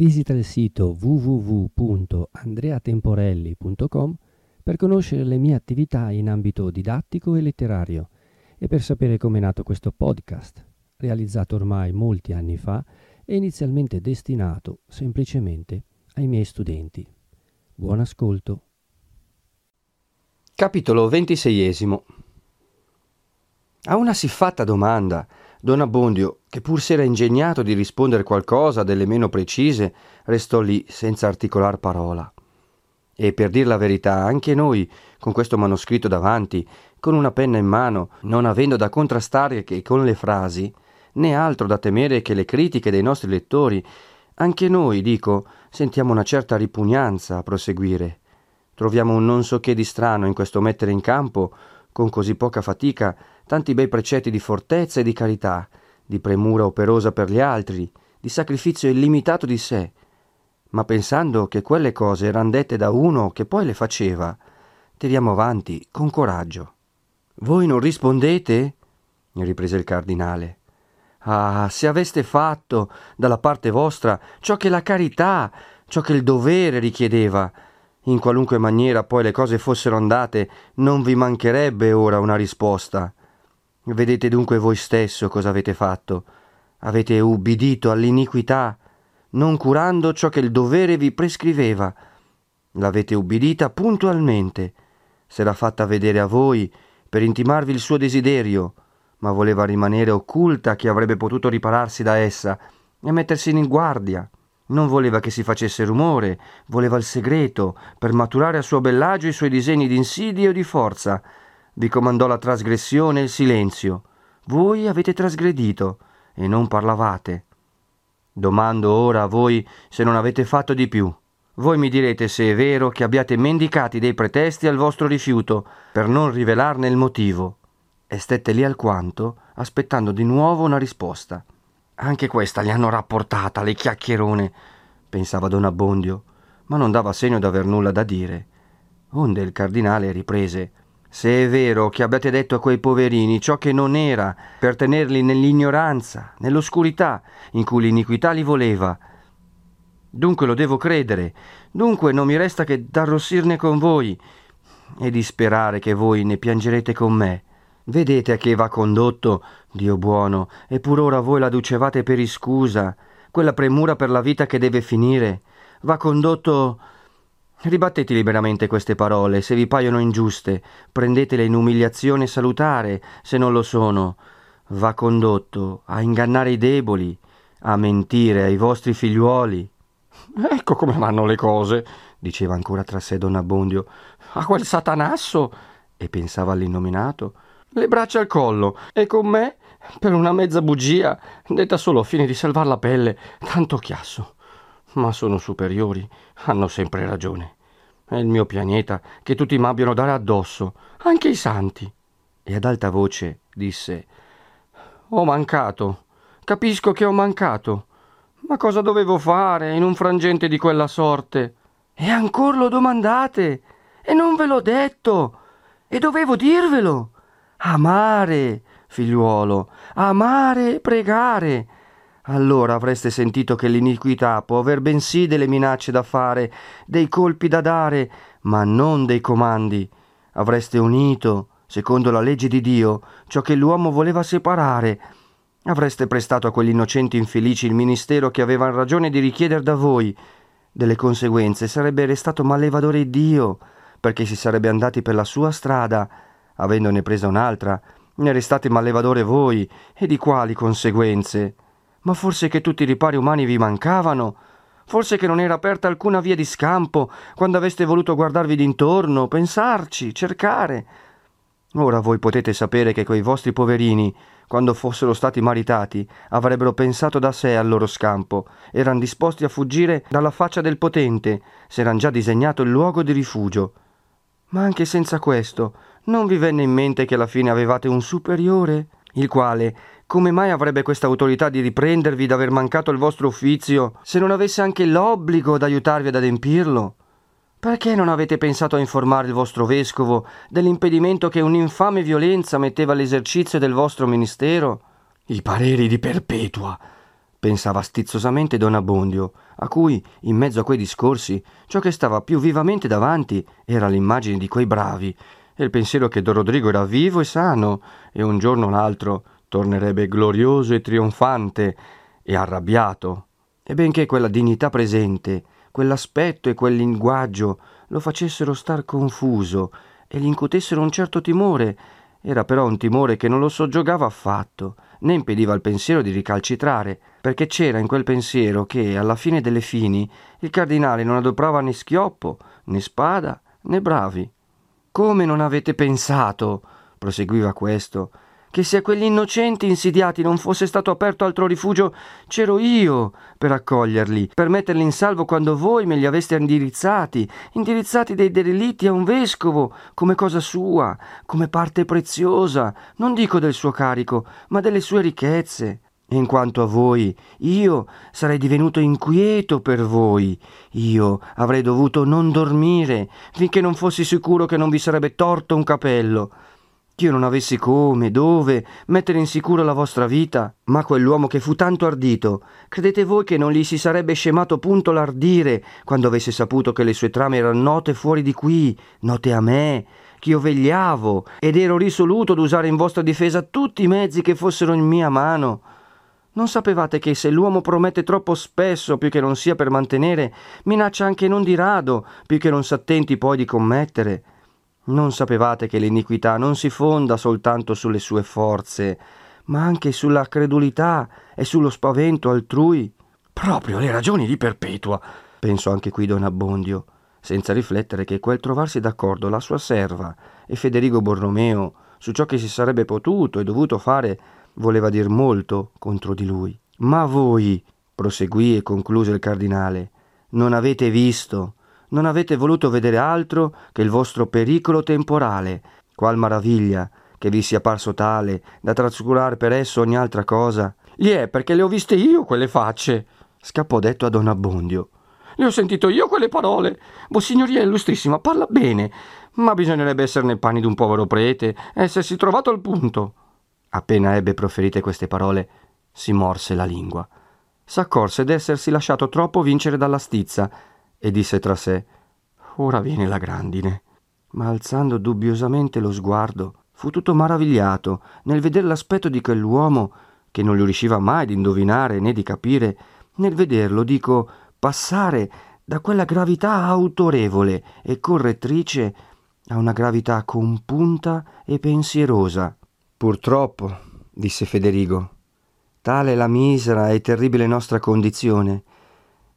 Visita il sito www.andreatemporelli.com per conoscere le mie attività in ambito didattico e letterario e per sapere come è nato questo podcast, realizzato ormai molti anni fa e inizialmente destinato semplicemente ai miei studenti. Buon ascolto. Capitolo ventiseiesimo A una siffatta domanda, Don Abbondio, che pur si era ingegnato di rispondere qualcosa delle meno precise, restò lì senza articolar parola. E per dir la verità, anche noi, con questo manoscritto davanti, con una penna in mano, non avendo da contrastare che con le frasi, né altro da temere che le critiche dei nostri lettori, anche noi, dico, sentiamo una certa ripugnanza a proseguire. Troviamo un non so che di strano in questo mettere in campo, con così poca fatica, tanti bei precetti di fortezza e di carità, di premura operosa per gli altri, di sacrificio illimitato di sé, ma pensando che quelle cose eran dette da uno che poi le faceva, tiriamo avanti con coraggio. Voi non rispondete? riprese il cardinale. Ah, se aveste fatto dalla parte vostra ciò che la carità, ciò che il dovere richiedeva, in qualunque maniera poi le cose fossero andate, non vi mancherebbe ora una risposta. Vedete dunque voi stesso cosa avete fatto. Avete ubbidito all'iniquità, non curando ciò che il dovere vi prescriveva. L'avete ubbidita puntualmente. Se l'ha fatta vedere a voi per intimarvi il suo desiderio, ma voleva rimanere occulta chi avrebbe potuto ripararsi da essa e mettersi in guardia. Non voleva che si facesse rumore, voleva il segreto, per maturare a suo bellagio i suoi disegni di insidia o di forza. Vi comandò la trasgressione e il silenzio. Voi avete trasgredito e non parlavate. Domando ora a voi se non avete fatto di più. Voi mi direte se è vero che abbiate mendicati dei pretesti al vostro rifiuto per non rivelarne il motivo. E stette lì alquanto, aspettando di nuovo una risposta. Anche questa gli hanno rapportata, le chiacchierone, pensava don Abbondio, ma non dava segno d'aver nulla da dire. Onde il cardinale riprese. Se è vero che abbiate detto a quei poverini ciò che non era, per tenerli nell'ignoranza, nell'oscurità in cui l'iniquità li voleva, dunque lo devo credere, dunque non mi resta che d'arrossirne con voi e di sperare che voi ne piangerete con me. Vedete a che va condotto, Dio buono, e pur ora voi la ducevate per iscusa, quella premura per la vita che deve finire. Va condotto. Ribattete liberamente queste parole, se vi paiono ingiuste, prendetele in umiliazione salutare, se non lo sono. Va condotto a ingannare i deboli, a mentire ai vostri figliuoli. Ecco come vanno le cose, diceva ancora tra sé don Abbondio. A quel satanasso, e pensava all'innominato, le braccia al collo e con me per una mezza bugia, detta solo a fine di salvar la pelle, tanto chiasso. Ma sono superiori, hanno sempre ragione. È il mio pianeta che tutti m'abbiano dare addosso, anche i santi. E ad alta voce disse: Ho mancato, capisco che ho mancato. Ma cosa dovevo fare in un frangente di quella sorte? E ancora lo domandate? E non ve l'ho detto? E dovevo dirvelo? Amare, figliuolo, amare e pregare. Allora avreste sentito che l'iniquità può aver bensì delle minacce da fare, dei colpi da dare, ma non dei comandi. Avreste unito, secondo la legge di Dio, ciò che l'uomo voleva separare. Avreste prestato a quegli innocenti infelici il ministero che avevano ragione di richiedere da voi. Delle conseguenze sarebbe restato malevadore Dio, perché si sarebbe andati per la sua strada avendone presa un'altra, ne restate mallevadore voi, e di quali conseguenze? Ma forse che tutti i ripari umani vi mancavano? Forse che non era aperta alcuna via di scampo quando aveste voluto guardarvi d'intorno, pensarci, cercare? Ora voi potete sapere che quei vostri poverini, quando fossero stati maritati, avrebbero pensato da sé al loro scampo, eran disposti a fuggire dalla faccia del potente, s'eran già disegnato il luogo di rifugio. Ma anche senza questo, non vi venne in mente che alla fine avevate un superiore, il quale come mai avrebbe questa autorità di riprendervi d'aver mancato il vostro uffizio se non avesse anche l'obbligo d'aiutarvi ad adempirlo? Perché non avete pensato a informare il vostro vescovo dell'impedimento che un'infame violenza metteva all'esercizio del vostro ministero? I pareri di Perpetua, pensava stizzosamente don Abbondio, a cui, in mezzo a quei discorsi, ciò che stava più vivamente davanti era l'immagine di quei bravi, e il pensiero che Don Rodrigo era vivo e sano, e un giorno o l'altro tornerebbe glorioso e trionfante e arrabbiato. E benché quella dignità presente, quell'aspetto e quel linguaggio lo facessero star confuso e gli incutessero un certo timore, era però un timore che non lo soggiogava affatto, né impediva al pensiero di ricalcitrare, perché c'era in quel pensiero che, alla fine delle fini, il cardinale non adoprava né schioppo, né spada, né bravi. Come non avete pensato, proseguiva questo, che se a quegli innocenti insidiati non fosse stato aperto altro rifugio, c'ero io per accoglierli, per metterli in salvo quando voi me li aveste indirizzati, indirizzati dei derelitti a un vescovo, come cosa sua, come parte preziosa, non dico del suo carico, ma delle sue ricchezze. E in quanto a voi, io sarei divenuto inquieto per voi. Io avrei dovuto non dormire finché non fossi sicuro che non vi sarebbe torto un capello che io non avessi come, dove mettere in sicuro la vostra vita. Ma quell'uomo che fu tanto ardito, credete voi che non gli si sarebbe scemato punto l'ardire quando avesse saputo che le sue trame erano note fuori di qui, note a me, che io vegliavo ed ero risoluto ad usare in vostra difesa tutti i mezzi che fossero in mia mano? Non sapevate che se l'uomo promette troppo spesso più che non sia per mantenere, minaccia anche non di rado più che non s'attenti poi di commettere? Non sapevate che l'iniquità non si fonda soltanto sulle sue forze, ma anche sulla credulità e sullo spavento altrui? Proprio le ragioni di Perpetua, pensò anche qui Don Abbondio, senza riflettere che quel trovarsi d'accordo la sua serva e Federigo Borromeo su ciò che si sarebbe potuto e dovuto fare voleva dir molto contro di lui. Ma voi, proseguì e concluse il cardinale, non avete visto, non avete voluto vedere altro che il vostro pericolo temporale, qual maraviglia che vi sia parso tale da trascurare per esso ogni altra cosa. Gli è perché le ho viste io quelle facce, scappò detto a Don Abbondio. Le ho sentito io quelle parole. Vossignoria illustrissima parla bene, ma bisognerebbe essere nei panni d'un povero prete, essersi trovato al punto. Appena ebbe proferite queste parole, si morse la lingua. S'accorse d'essersi lasciato troppo vincere dalla stizza e disse tra sé Ora viene la grandine. Ma alzando dubbiosamente lo sguardo, fu tutto maravigliato nel vedere l'aspetto di quell'uomo che non gli riusciva mai di indovinare né di capire, nel vederlo, dico, passare da quella gravità autorevole e correttrice a una gravità compunta e pensierosa. Purtroppo, disse Federigo, tale è la misera e terribile nostra condizione,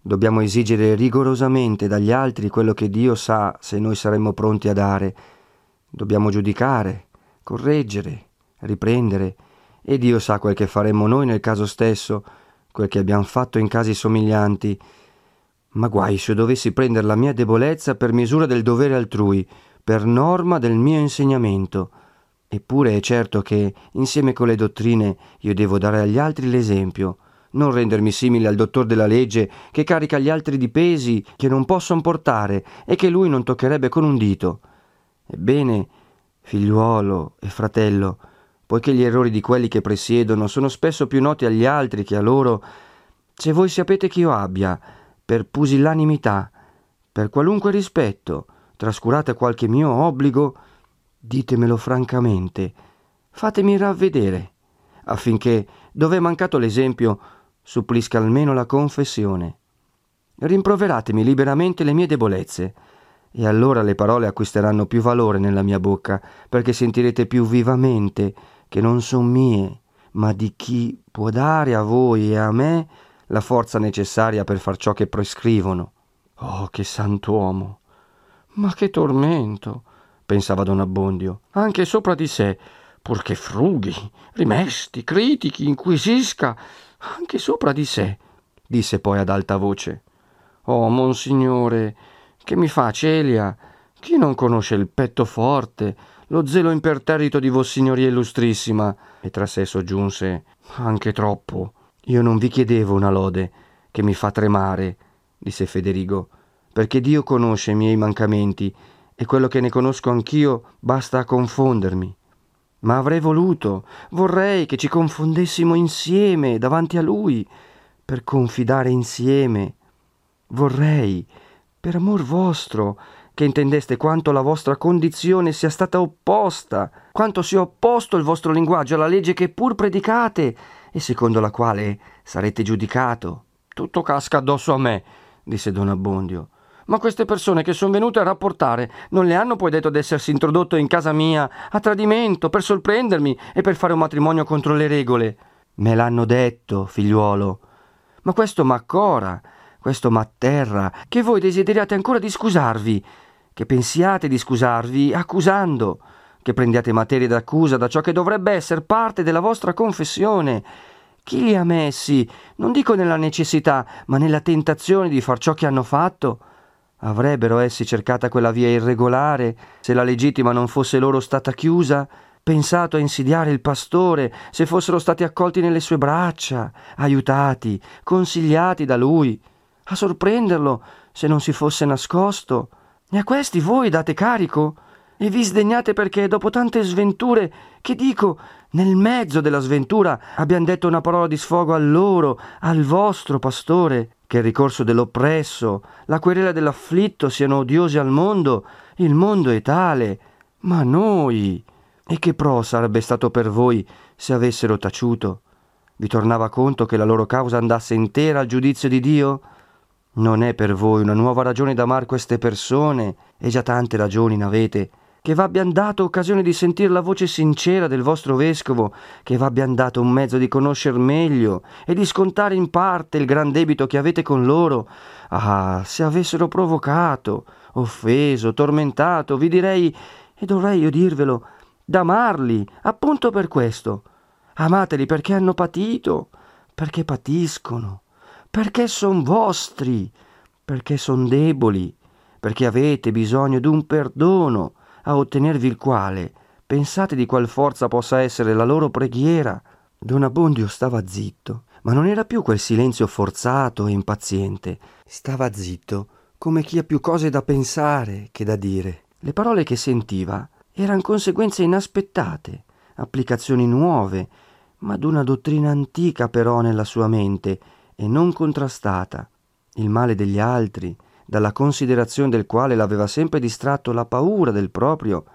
Dobbiamo esigere rigorosamente dagli altri quello che Dio sa se noi saremmo pronti a dare. Dobbiamo giudicare, correggere, riprendere, e Dio sa quel che faremmo noi nel caso stesso, quel che abbiamo fatto in casi somiglianti. Ma guai se dovessi prendere la mia debolezza per misura del dovere altrui, per norma del mio insegnamento. Eppure è certo che, insieme con le dottrine, io devo dare agli altri l'esempio non rendermi simile al dottor della legge che carica gli altri di pesi che non possono portare e che lui non toccherebbe con un dito. Ebbene, figliuolo e fratello, poiché gli errori di quelli che presiedono sono spesso più noti agli altri che a loro, se voi sapete che io abbia, per pusillanimità, per qualunque rispetto, trascurate qualche mio obbligo, ditemelo francamente, fatemi ravvedere, affinché, dove è mancato l'esempio, supplisca almeno la confessione. Rimproveratemi liberamente le mie debolezze, e allora le parole acquisteranno più valore nella mia bocca, perché sentirete più vivamente che non son mie, ma di chi può dare a voi e a me la forza necessaria per far ciò che prescrivono. Oh, che sant'uomo! Ma che tormento! pensava don Abbondio, anche sopra di sé, purché frughi, rimesti, critichi, inquisisca, anche sopra di sé, disse poi ad alta voce. Oh, monsignore, che mi fa Celia? Chi non conosce il petto forte, lo zelo imperterrito di Vossignoria Illustrissima? E tra sé soggiunse, anche troppo. Io non vi chiedevo una lode, che mi fa tremare, disse Federigo, perché Dio conosce i miei mancamenti e quello che ne conosco anch'io basta a confondermi. Ma avrei voluto, vorrei che ci confondessimo insieme davanti a Lui, per confidare insieme. Vorrei, per amor vostro, che intendeste quanto la vostra condizione sia stata opposta, quanto sia opposto il vostro linguaggio alla legge che pur predicate e secondo la quale sarete giudicato. Tutto casca addosso a me, disse Don Abbondio. Ma queste persone che sono venute a rapportare non le hanno poi detto d'essersi introdotto in casa mia a tradimento per sorprendermi e per fare un matrimonio contro le regole. Me l'hanno detto, figliuolo. Ma questo m'accora, questo m'atterra, che voi desideriate ancora di scusarvi, che pensiate di scusarvi accusando, che prendiate materie d'accusa da ciò che dovrebbe essere parte della vostra confessione. Chi li ha messi, non dico nella necessità, ma nella tentazione di far ciò che hanno fatto? Avrebbero essi cercata quella via irregolare, se la legittima non fosse loro stata chiusa? Pensato a insidiare il pastore, se fossero stati accolti nelle sue braccia, aiutati, consigliati da lui? A sorprenderlo, se non si fosse nascosto? E a questi voi date carico? E vi sdegnate perché, dopo tante sventure, che dico, nel mezzo della sventura abbiamo detto una parola di sfogo a loro, al vostro pastore? che il ricorso dell'oppresso, la querela dell'afflitto siano odiosi al mondo, il mondo è tale, ma noi. E che pro sarebbe stato per voi se avessero taciuto? Vi tornava conto che la loro causa andasse intera al giudizio di Dio? Non è per voi una nuova ragione d'amar queste persone, e già tante ragioni n'avete, che v'abbian dato occasione di sentire la voce sincera del vostro vescovo, che v'abbian dato un mezzo di conoscer meglio e di scontare in parte il gran debito che avete con loro. Ah, se avessero provocato, offeso, tormentato, vi direi, e dovrei io dirvelo, d'amarli, appunto per questo. Amateli perché hanno patito, perché patiscono, perché son vostri, perché son deboli, perché avete bisogno d'un perdono, a ottenervi il quale pensate di qual forza possa essere la loro preghiera. Don Abbondio stava zitto, ma non era più quel silenzio forzato e impaziente. Stava zitto, come chi ha più cose da pensare che da dire. Le parole che sentiva erano conseguenze inaspettate, applicazioni nuove, ma d'una dottrina antica però nella sua mente e non contrastata. Il male degli altri, dalla considerazione del quale l'aveva sempre distratto la paura del proprio,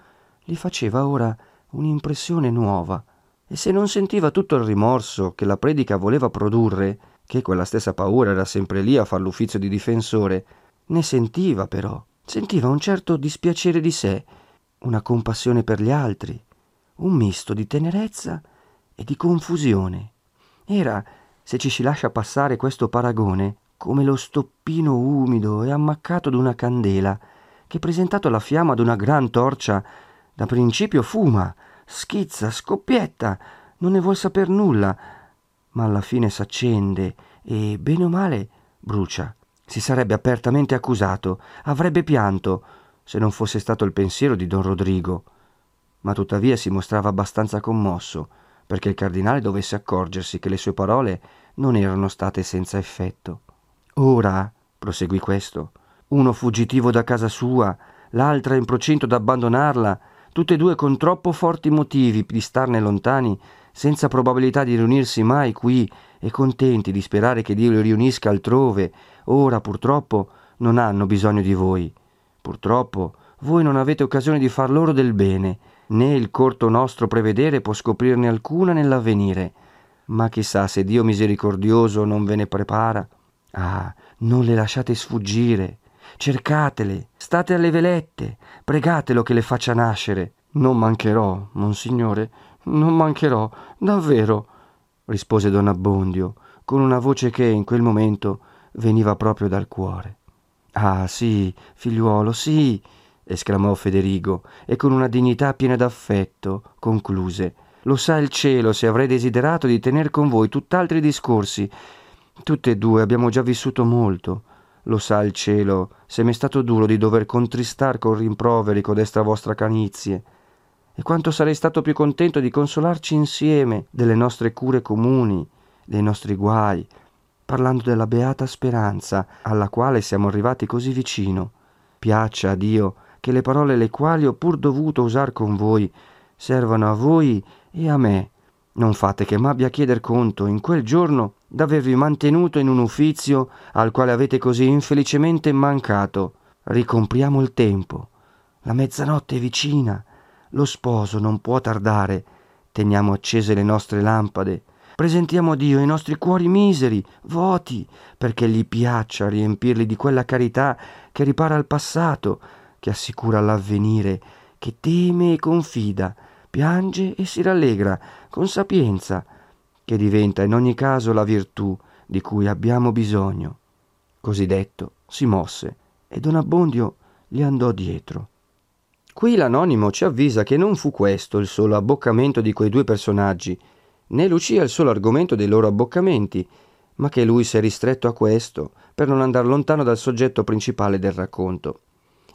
gli faceva ora un'impressione nuova, e se non sentiva tutto il rimorso che la predica voleva produrre, che quella stessa paura era sempre lì a far l'uffizio di difensore, ne sentiva però, sentiva un certo dispiacere di sé, una compassione per gli altri, un misto di tenerezza e di confusione. Era, se ci si lascia passare questo paragone, come lo stoppino umido e ammaccato d'una candela, che presentato alla fiamma d'una gran torcia, da principio fuma, schizza, scoppietta, non ne vuol saper nulla, ma alla fine s'accende e, bene o male, brucia. Si sarebbe apertamente accusato, avrebbe pianto, se non fosse stato il pensiero di don Rodrigo. Ma tuttavia si mostrava abbastanza commosso, perché il cardinale dovesse accorgersi che le sue parole non erano state senza effetto. Ora, proseguì questo, uno fuggitivo da casa sua, l'altra in procinto d'abbandonarla, tutte e due con troppo forti motivi di starne lontani, senza probabilità di riunirsi mai qui e contenti di sperare che Dio li riunisca altrove, ora purtroppo non hanno bisogno di voi. Purtroppo voi non avete occasione di far loro del bene, né il corto nostro prevedere può scoprirne alcuna nell'avvenire. Ma chissà se Dio misericordioso non ve ne prepara. Ah, non le lasciate sfuggire. Cercatele, state alle velette, pregatelo che le faccia nascere. Non mancherò, monsignore, non mancherò, davvero, rispose don Abbondio, con una voce che in quel momento veniva proprio dal cuore. Ah, sì, figliuolo, sì, esclamò Federigo, e con una dignità piena d'affetto concluse. Lo sa il cielo se avrei desiderato di tener con voi tutt'altri discorsi Tutte e due abbiamo già vissuto molto. Lo sa il cielo, se m'è stato duro di dover contristar con rimproveri codesta vostra canizie. E quanto sarei stato più contento di consolarci insieme delle nostre cure comuni, dei nostri guai, parlando della beata speranza alla quale siamo arrivati così vicino. Piaccia a Dio che le parole le quali ho pur dovuto usar con voi servano a voi e a me Non fate che m'abbia a chieder conto in quel giorno d'avervi mantenuto in un uffizio al quale avete così infelicemente mancato. Ricompriamo il tempo. La mezzanotte è vicina. Lo sposo non può tardare. Teniamo accese le nostre lampade. Presentiamo a Dio i nostri cuori miseri, voti, perché gli piaccia riempirli di quella carità che ripara al passato, che assicura l'avvenire, che teme e confida, piange e si rallegra con sapienza, che diventa in ogni caso la virtù di cui abbiamo bisogno. Così detto, si mosse e Don Abbondio gli andò dietro. Qui l'anonimo ci avvisa che non fu questo il solo abboccamento di quei due personaggi, né Lucia il solo argomento dei loro abboccamenti, ma che lui si è ristretto a questo per non andare lontano dal soggetto principale del racconto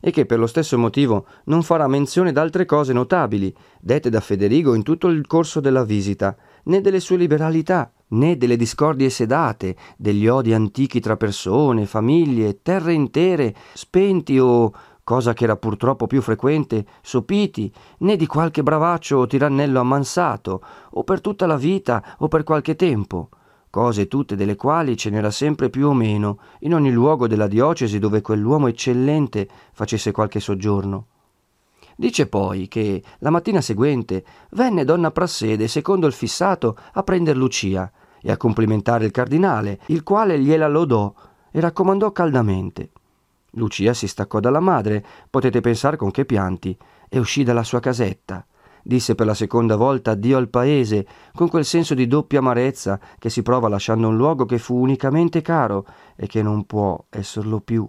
e che per lo stesso motivo non farà menzione d'altre cose notabili, dette da Federigo in tutto il corso della visita, né delle sue liberalità, né delle discordie sedate, degli odi antichi tra persone, famiglie, terre intere, spenti o, cosa che era purtroppo più frequente, sopiti, né di qualche bravaccio o tirannello ammansato, o per tutta la vita o per qualche tempo cose tutte delle quali ce n'era sempre più o meno in ogni luogo della diocesi dove quell'uomo eccellente facesse qualche soggiorno. Dice poi che la mattina seguente venne donna Prassede, secondo il fissato, a prender Lucia e a complimentare il cardinale, il quale gliela lodò e raccomandò caldamente. Lucia si staccò dalla madre, potete pensare con che pianti, e uscì dalla sua casetta disse per la seconda volta addio al paese, con quel senso di doppia amarezza che si prova lasciando un luogo che fu unicamente caro e che non può esserlo più.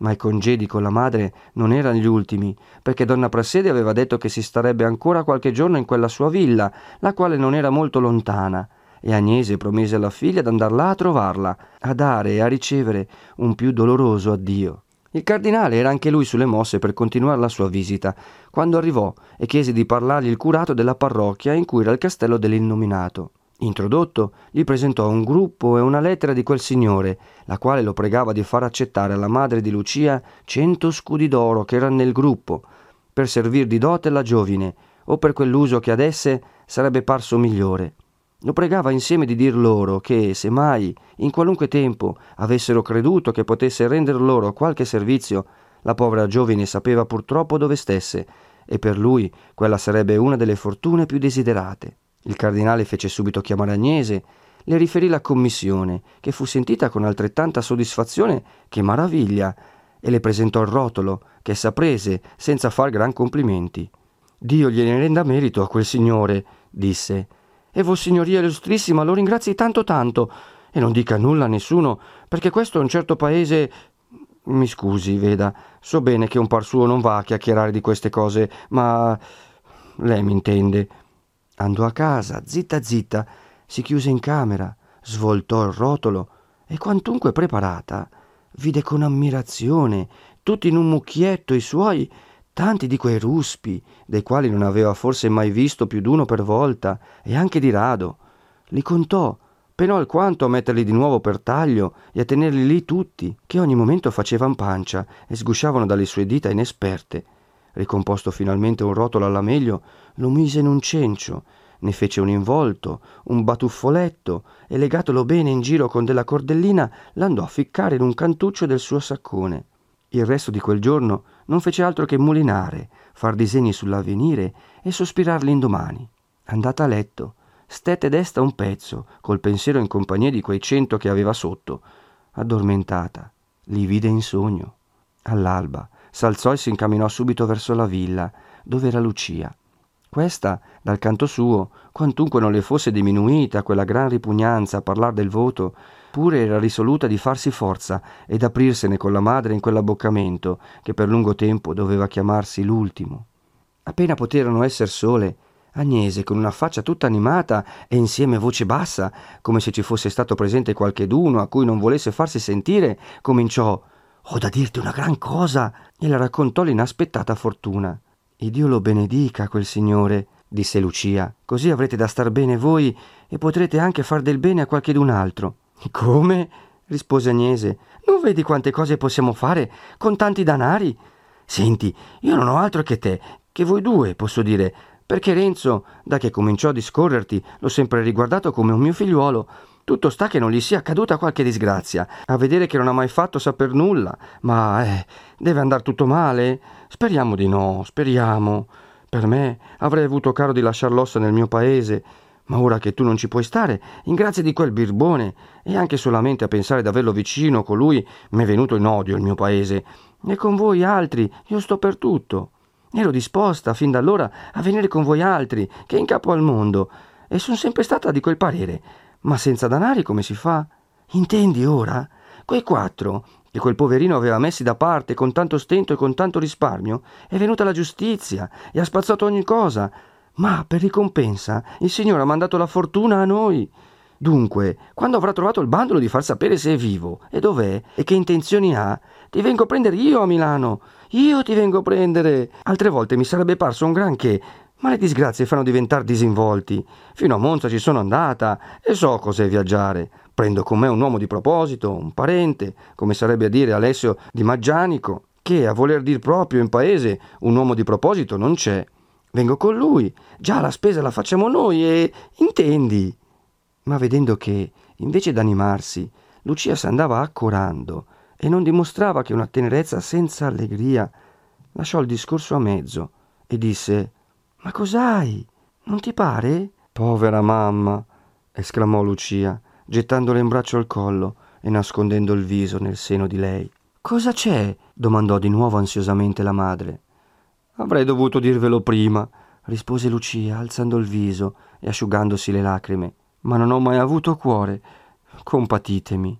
Ma i congedi con la madre non erano gli ultimi, perché donna Prassede aveva detto che si starebbe ancora qualche giorno in quella sua villa, la quale non era molto lontana, e Agnese promise alla figlia d'andar là a trovarla, a dare e a ricevere un più doloroso addio. Il cardinale era anche lui sulle mosse per continuare la sua visita, quando arrivò e chiese di parlargli il curato della parrocchia in cui era il castello dell'innominato. Introdotto, gli presentò un gruppo e una lettera di quel signore, la quale lo pregava di far accettare alla madre di Lucia cento scudi d'oro che erano nel gruppo, per servir di dote alla giovine, o per quell'uso che ad esse sarebbe parso migliore. Lo pregava insieme di dir loro che, se mai, in qualunque tempo, avessero creduto che potesse render loro qualche servizio, la povera giovine sapeva purtroppo dove stesse, e per lui quella sarebbe una delle fortune più desiderate. Il cardinale fece subito chiamare Agnese, le riferì la commissione, che fu sentita con altrettanta soddisfazione che maraviglia, e le presentò il rotolo, che essa prese senza far gran complimenti. Dio gliene renda merito a quel signore, disse, e Vossignoria Illustrissima lo ringrazi tanto tanto e non dica nulla a nessuno, perché questo è un certo paese. Mi scusi, veda, so bene che un par suo non va a chiacchierare di queste cose, ma lei mi intende. Andò a casa, zitta zitta, si chiuse in camera, svoltò il rotolo e quantunque preparata, vide con ammirazione, tutti in un mucchietto, i suoi tanti di quei ruspi, dei quali non aveva forse mai visto più d'uno per volta, e anche di rado. Li contò, penò alquanto a metterli di nuovo per taglio e a tenerli lì tutti, che ogni momento facevan pancia e sgusciavano dalle sue dita inesperte. Ricomposto finalmente un rotolo alla meglio, lo mise in un cencio, ne fece un involto, un batuffoletto e legatolo bene in giro con della cordellina l'andò a ficcare in un cantuccio del suo saccone. Il resto di quel giorno non fece altro che mulinare, far disegni sull'avvenire e sospirar l'indomani. Andata a letto, stette desta un pezzo, col pensiero in compagnia di quei cento che aveva sotto. Addormentata, li vide in sogno. All'alba s'alzò e si incamminò subito verso la villa, dove era Lucia. Questa, dal canto suo, quantunque non le fosse diminuita quella gran ripugnanza a parlar del voto, pure era risoluta di farsi forza ed aprirsene con la madre in quell'abboccamento che per lungo tempo doveva chiamarsi l'ultimo. Appena poterono esser sole, Agnese, con una faccia tutta animata e insieme voce bassa, come se ci fosse stato presente qualcheduno a cui non volesse farsi sentire, cominciò Ho da dirti una gran cosa e le raccontò l'inaspettata fortuna. E Dio lo benedica quel signore, disse Lucia, così avrete da star bene voi e potrete anche far del bene a qualchedun altro. Come? rispose Agnese. Non vedi quante cose possiamo fare con tanti danari? Senti, io non ho altro che te, che voi due, posso dire, perché Renzo, da che cominciò a discorrerti, l'ho sempre riguardato come un mio figliuolo. Tutto sta che non gli sia accaduta qualche disgrazia, a vedere che non ha mai fatto saper nulla. Ma, eh, deve andare tutto male? Speriamo di no, speriamo. Per me avrei avuto caro di lasciar l'ossa nel mio paese, ma ora che tu non ci puoi stare, in grazia di quel birbone, e anche solamente a pensare d'averlo vicino, colui m'è venuto in odio il mio paese, e con voi altri io sto per tutto. Ero disposta fin da allora a venire con voi altri, che in capo al mondo, e sono sempre stata di quel parere. Ma senza danari come si fa? Intendi ora? Quei quattro che quel poverino aveva messi da parte con tanto stento e con tanto risparmio, è venuta la giustizia e ha spazzato ogni cosa. Ma per ricompensa il Signore ha mandato la fortuna a noi. Dunque, quando avrà trovato il bandolo di far sapere se è vivo e dov'è e che intenzioni ha, ti vengo a prendere io a Milano. Io ti vengo a prendere. Altre volte mi sarebbe parso un granché, ma le disgrazie fanno diventare disinvolti. Fino a Monza ci sono andata e so cos'è viaggiare. Prendo con me un uomo di proposito, un parente, come sarebbe a dire Alessio di Maggianico, che a voler dir proprio in paese un uomo di proposito non c'è. Vengo con lui, già la spesa la facciamo noi e intendi. Ma vedendo che, invece d'animarsi, Lucia s'andava accorando e non dimostrava che una tenerezza senza allegria, lasciò il discorso a mezzo e disse Ma cos'hai? Non ti pare? Povera mamma, esclamò Lucia gettandole in braccio al collo e nascondendo il viso nel seno di lei. Cosa c'è? domandò di nuovo ansiosamente la madre. Avrei dovuto dirvelo prima, rispose Lucia, alzando il viso e asciugandosi le lacrime. Ma non ho mai avuto cuore. Compatitemi.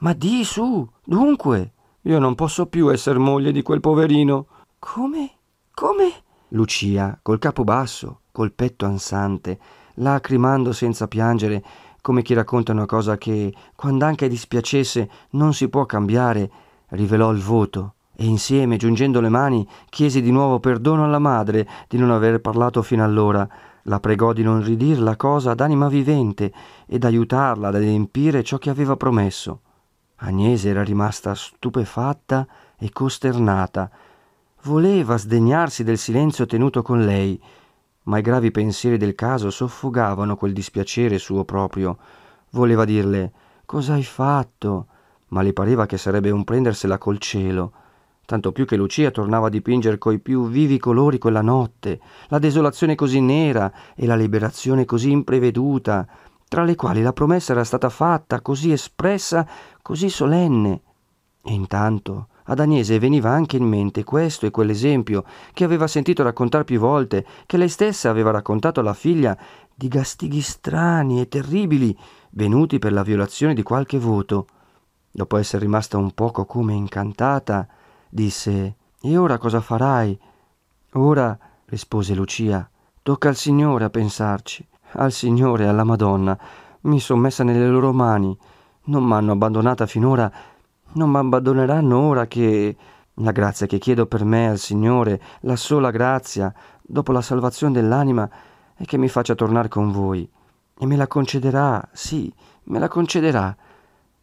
Ma di su, dunque. Io non posso più essere moglie di quel poverino. Come? Come? Lucia, col capo basso, col petto ansante, lacrimando senza piangere, come chi racconta una cosa che, quando anche dispiacesse, non si può cambiare, rivelò il voto e insieme, giungendo le mani, chiese di nuovo perdono alla madre di non aver parlato fino allora. La pregò di non ridir la cosa ad anima vivente ed aiutarla ad adempiere ciò che aveva promesso. Agnese era rimasta stupefatta e costernata. Voleva sdegnarsi del silenzio tenuto con lei, ma i gravi pensieri del caso soffogavano quel dispiacere suo proprio. Voleva dirle cosa hai fatto, ma le pareva che sarebbe un prendersela col cielo. Tanto più che Lucia tornava a dipingere coi più vivi colori quella notte, la desolazione così nera e la liberazione così impreveduta, tra le quali la promessa era stata fatta, così espressa, così solenne. E intanto ad Agnese veniva anche in mente questo e quell'esempio che aveva sentito raccontare più volte, che lei stessa aveva raccontato alla figlia di gastighi strani e terribili venuti per la violazione di qualche voto. Dopo essere rimasta un poco come incantata, disse E ora cosa farai? Ora, rispose Lucia, tocca al Signore a pensarci, al Signore e alla Madonna. Mi son messa nelle loro mani. Non m'hanno abbandonata finora non m'abbandoneranno ora che la grazia che chiedo per me al Signore, la sola grazia, dopo la salvazione dell'anima, è che mi faccia tornare con voi. E me la concederà, sì, me la concederà.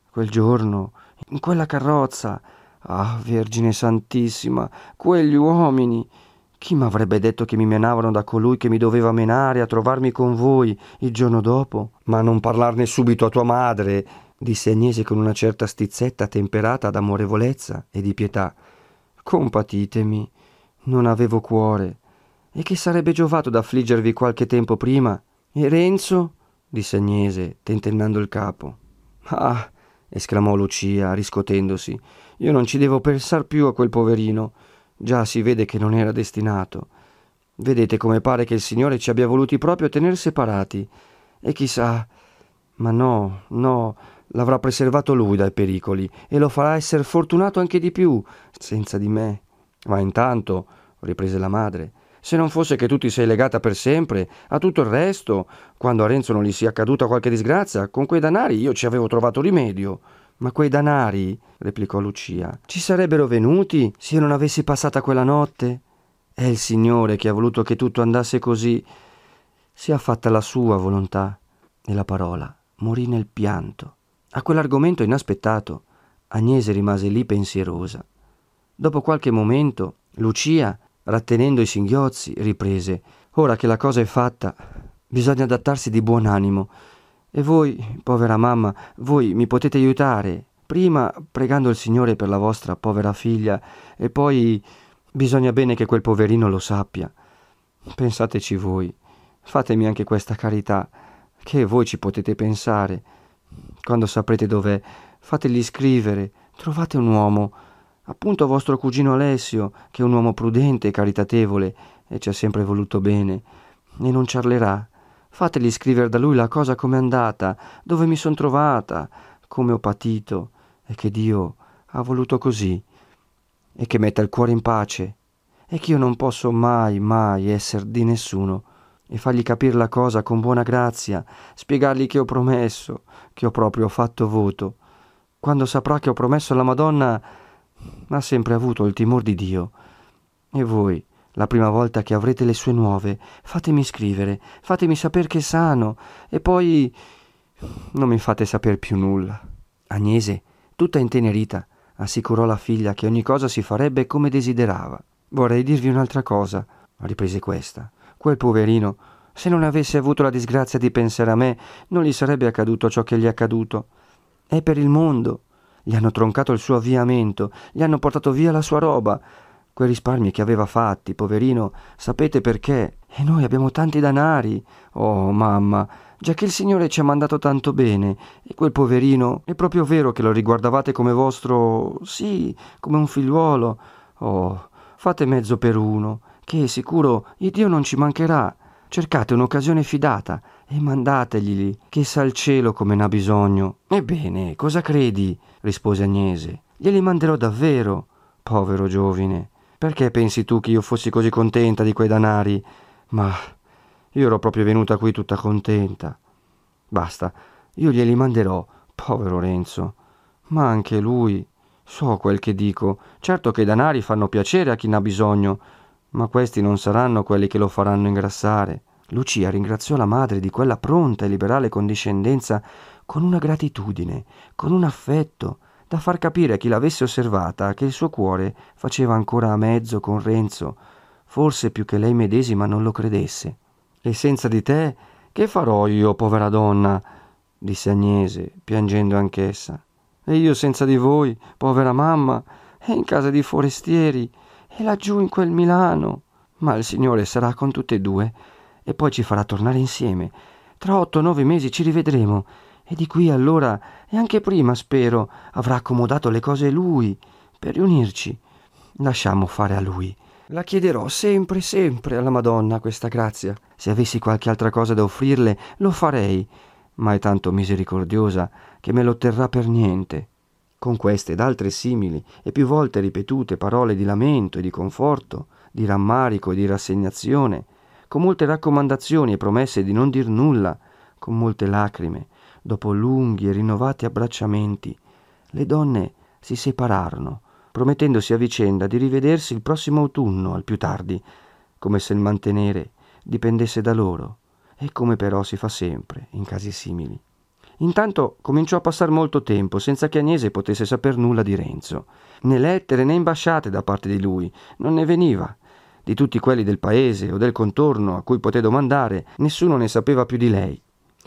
Quel giorno, in quella carrozza, ah, Vergine Santissima, quegli uomini. Chi m'avrebbe detto che mi menavano da colui che mi doveva menare a trovarmi con voi il giorno dopo? Ma non parlarne subito a tua madre, disse Agnese con una certa stizzetta temperata d'amorevolezza e di pietà. Compatitemi, non avevo cuore. E che sarebbe giovato d'affliggervi qualche tempo prima? E Renzo? disse Agnese, tentennando il capo. Ah, esclamò Lucia, riscotendosi, io non ci devo pensar più a quel poverino. Già si vede che non era destinato. Vedete come pare che il Signore ci abbia voluti proprio tener separati. E chissà. Ma no, no, l'avrà preservato lui dai pericoli e lo farà essere fortunato anche di più, senza di me. Ma intanto, riprese la madre, se non fosse che tu ti sei legata per sempre a tutto il resto, quando a Renzo non gli sia accaduta qualche disgrazia, con quei danari io ci avevo trovato rimedio. Ma quei danari, replicò Lucia, ci sarebbero venuti se io non avessi passata quella notte? È il Signore che ha voluto che tutto andasse così. Sia fatta la sua volontà. E la parola morì nel pianto. A quell'argomento inaspettato, Agnese rimase lì pensierosa. Dopo qualche momento, Lucia, rattenendo i singhiozzi, riprese Ora che la cosa è fatta, bisogna adattarsi di buon animo. E voi, povera mamma, voi mi potete aiutare, prima pregando il Signore per la vostra povera figlia, e poi bisogna bene che quel poverino lo sappia. Pensateci voi, fatemi anche questa carità, che voi ci potete pensare. Quando saprete dov'è, fategli scrivere, trovate un uomo, appunto vostro cugino Alessio, che è un uomo prudente e caritatevole, e ci ha sempre voluto bene, e non ciarlerà. Fategli scrivere da lui la cosa com'è andata, dove mi son trovata, come ho patito, e che Dio ha voluto così, e che metta il cuore in pace, e che io non posso mai, mai essere di nessuno, e fargli capire la cosa con buona grazia, spiegargli che ho promesso, che ho proprio fatto voto. Quando saprà che ho promesso alla Madonna, ha sempre avuto il timore di Dio. E voi, la prima volta che avrete le sue nuove, fatemi scrivere, fatemi sapere che sano, e poi non mi fate sapere più nulla. Agnese, tutta intenerita, assicurò la figlia che ogni cosa si farebbe come desiderava. Vorrei dirvi un'altra cosa, riprese questa. Quel poverino, se non avesse avuto la disgrazia di pensare a me, non gli sarebbe accaduto ciò che gli è accaduto. È per il mondo. Gli hanno troncato il suo avviamento, gli hanno portato via la sua roba, quei risparmi che aveva fatti, poverino, sapete perché? E noi abbiamo tanti danari. Oh, mamma, già che il Signore ci ha mandato tanto bene, e quel poverino, è proprio vero che lo riguardavate come vostro, sì, come un figliuolo. Oh, fate mezzo per uno, che sicuro il Dio non ci mancherà. Cercate un'occasione fidata e mandategli che sa il cielo come n'ha bisogno. Ebbene, cosa credi? rispose Agnese. Glieli manderò davvero, povero giovine. Perché pensi tu che io fossi così contenta di quei danari? Ma io ero proprio venuta qui tutta contenta. Basta, io glieli manderò, povero Renzo. Ma anche lui. So quel che dico. Certo che i danari fanno piacere a chi n'ha bisogno, ma questi non saranno quelli che lo faranno ingrassare. Lucia ringraziò la madre di quella pronta e liberale condiscendenza con una gratitudine, con un affetto, da far capire a chi l'avesse osservata che il suo cuore faceva ancora a mezzo con Renzo, forse più che lei medesima non lo credesse. E senza di te che farò io, povera donna? disse Agnese, piangendo anch'essa. E io senza di voi, povera mamma, e in casa di forestieri, e laggiù in quel Milano. Ma il Signore sarà con tutte e due, e poi ci farà tornare insieme. Tra otto o nove mesi ci rivedremo, e di qui allora, e anche prima, spero, avrà accomodato le cose lui, per riunirci. Lasciamo fare a lui. La chiederò sempre, sempre alla Madonna questa grazia. Se avessi qualche altra cosa da offrirle, lo farei, ma è tanto misericordiosa che me lo terrà per niente. Con queste ed altre simili e più volte ripetute parole di lamento e di conforto, di rammarico e di rassegnazione, con molte raccomandazioni e promesse di non dir nulla, con molte lacrime, dopo lunghi e rinnovati abbracciamenti, le donne si separarono, promettendosi a vicenda di rivedersi il prossimo autunno al più tardi, come se il mantenere dipendesse da loro, e come però si fa sempre in casi simili. Intanto cominciò a passare molto tempo senza che Agnese potesse saper nulla di Renzo. Né lettere né imbasciate da parte di lui, non ne veniva. Di tutti quelli del paese o del contorno a cui poté domandare, nessuno ne sapeva più di lei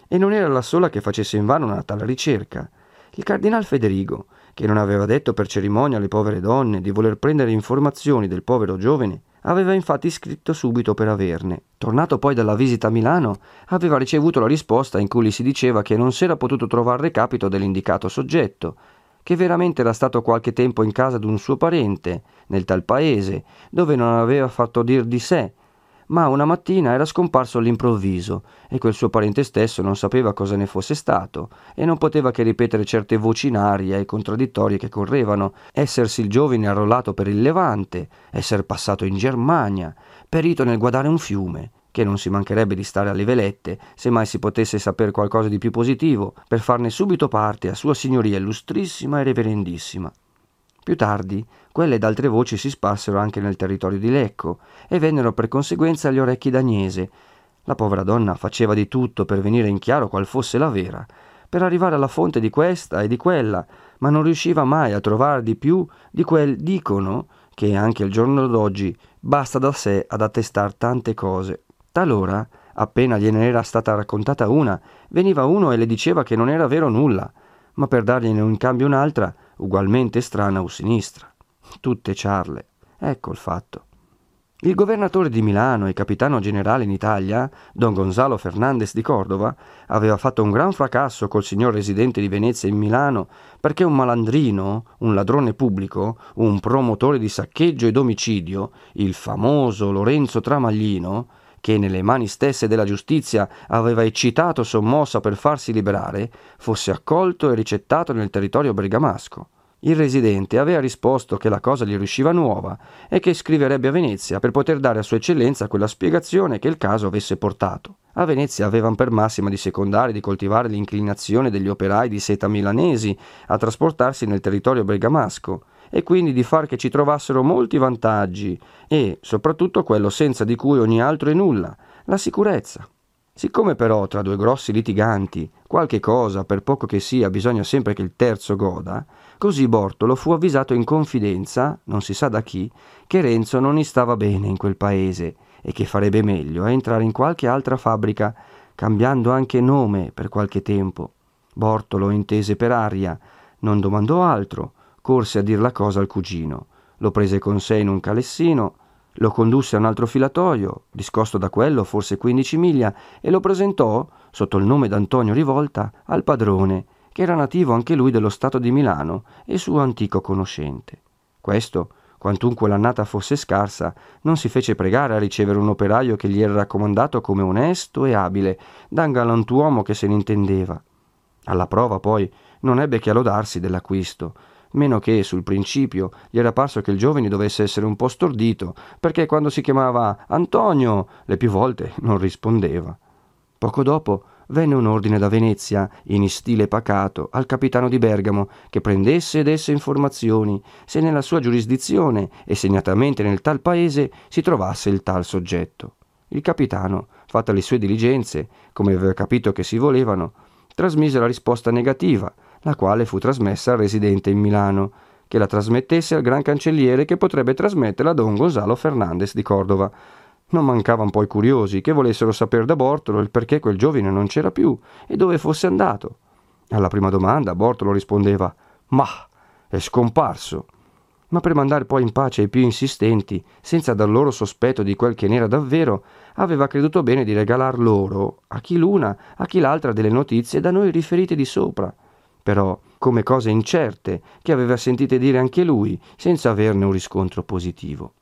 e non era la sola che facesse invano una tale ricerca. Il cardinal Federigo, che non aveva detto per cerimonia alle povere donne di voler prendere informazioni del povero giovane, aveva infatti scritto subito per averne. Tornato poi dalla visita a Milano, aveva ricevuto la risposta in cui gli si diceva che non s'era potuto trovare recapito dell'indicato soggetto, che veramente era stato qualche tempo in casa d'un suo parente, nel tal paese, dove non aveva fatto dir di sé, ma una mattina era scomparso all'improvviso e quel suo parente stesso non sapeva cosa ne fosse stato e non poteva che ripetere certe voci in aria e contraddittorie che correvano, essersi il giovine arrollato per il Levante, esser passato in Germania, perito nel guardare un fiume, che non si mancherebbe di stare alle velette, se mai si potesse sapere qualcosa di più positivo, per farne subito parte a Sua Signoria illustrissima e reverendissima. Più tardi, quelle ed altre voci si sparsero anche nel territorio di Lecco e vennero per conseguenza agli orecchi d'Agnese. La povera donna faceva di tutto per venire in chiaro qual fosse la vera, per arrivare alla fonte di questa e di quella, ma non riusciva mai a trovare di più di quel dicono che anche il giorno d'oggi basta da sé ad attestar tante cose. Talora, appena gliene era stata raccontata una, veniva uno e le diceva che non era vero nulla, ma per dargliene in cambio un'altra, ugualmente strana o sinistra. Tutte ciarle. Ecco il fatto. Il governatore di Milano e capitano generale in Italia, don Gonzalo Fernandez di Cordova, aveva fatto un gran fracasso col signor residente di Venezia in Milano perché un malandrino, un ladrone pubblico, un promotore di saccheggio ed omicidio, il famoso Lorenzo Tramaglino, che nelle mani stesse della giustizia aveva eccitato sommossa per farsi liberare, fosse accolto e ricettato nel territorio bergamasco. Il residente aveva risposto che la cosa gli riusciva nuova e che scriverebbe a Venezia per poter dare a Sua Eccellenza quella spiegazione che il caso avesse portato. A Venezia avevano per massima di secondare di coltivare l'inclinazione degli operai di seta milanesi a trasportarsi nel territorio bergamasco e quindi di far che ci trovassero molti vantaggi e soprattutto quello senza di cui ogni altro è nulla, la sicurezza. Siccome però tra due grossi litiganti qualche cosa, per poco che sia, bisogna sempre che il terzo goda, così Bortolo fu avvisato in confidenza, non si sa da chi, che Renzo non gli stava bene in quel paese e che farebbe meglio a entrare in qualche altra fabbrica, cambiando anche nome per qualche tempo. Bortolo intese per aria, non domandò altro, corse a dir la cosa al cugino, lo prese con sé in un calessino, lo condusse a un altro filatoio, discosto da quello forse 15 miglia, e lo presentò, sotto il nome d'Antonio Rivolta, al padrone, che era nativo anche lui dello Stato di Milano e suo antico conoscente. Questo, quantunque l'annata fosse scarsa, non si fece pregare a ricevere un operaio che gli era raccomandato come onesto e abile, da un galantuomo che se ne intendeva. Alla prova, poi, non ebbe che a lodarsi dell'acquisto, meno che sul principio gli era parso che il giovane dovesse essere un po' stordito, perché quando si chiamava Antonio le più volte non rispondeva. Poco dopo venne un ordine da Venezia, in stile pacato, al capitano di Bergamo, che prendesse e desse informazioni se nella sua giurisdizione e segnatamente nel tal paese si trovasse il tal soggetto. Il capitano, fatte le sue diligenze, come aveva capito che si volevano, trasmise la risposta negativa, la quale fu trasmessa al residente in Milano, che la trasmettesse al gran cancelliere che potrebbe trasmetterla a don Gonzalo Fernandez di Cordova. Non mancavan poi curiosi che volessero sapere da Bortolo il perché quel giovine non c'era più e dove fosse andato. Alla prima domanda Bortolo rispondeva Mah, è scomparso. Ma per mandare poi in pace i più insistenti, senza dar loro sospetto di quel che n'era davvero, aveva creduto bene di regalar loro, a chi l'una, a chi l'altra, delle notizie da noi riferite di sopra però come cose incerte che aveva sentite dire anche lui, senza averne un riscontro positivo.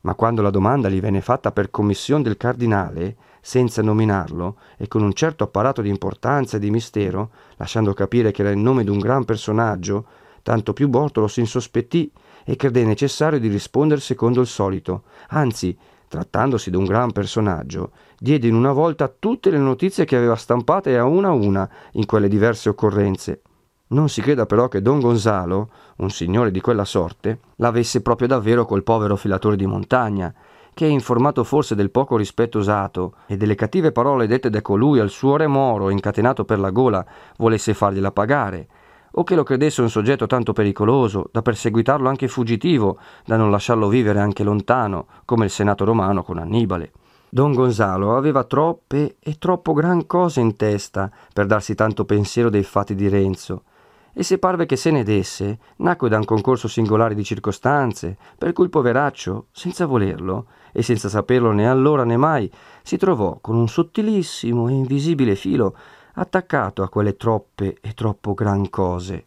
Ma quando la domanda gli venne fatta per commissione del cardinale, senza nominarlo, e con un certo apparato di importanza e di mistero, lasciando capire che era il nome di un gran personaggio, tanto più Bortolo si insospettì e credé necessario di rispondere secondo il solito, anzi, trattandosi di un gran personaggio, diede in una volta tutte le notizie che aveva stampate a una a una in quelle diverse occorrenze, non si creda però che Don Gonzalo, un signore di quella sorte, l'avesse proprio davvero col povero filatore di montagna, che, informato forse del poco rispetto usato e delle cattive parole dette da colui al suo re moro incatenato per la gola, volesse fargliela pagare, o che lo credesse un soggetto tanto pericoloso da perseguitarlo anche fuggitivo, da non lasciarlo vivere anche lontano, come il Senato romano con Annibale. Don Gonzalo aveva troppe e troppo gran cose in testa per darsi tanto pensiero dei fatti di Renzo, e se parve che se ne desse, nacque da un concorso singolare di circostanze, per cui il poveraccio, senza volerlo, e senza saperlo né allora né mai, si trovò con un sottilissimo e invisibile filo attaccato a quelle troppe e troppo gran cose.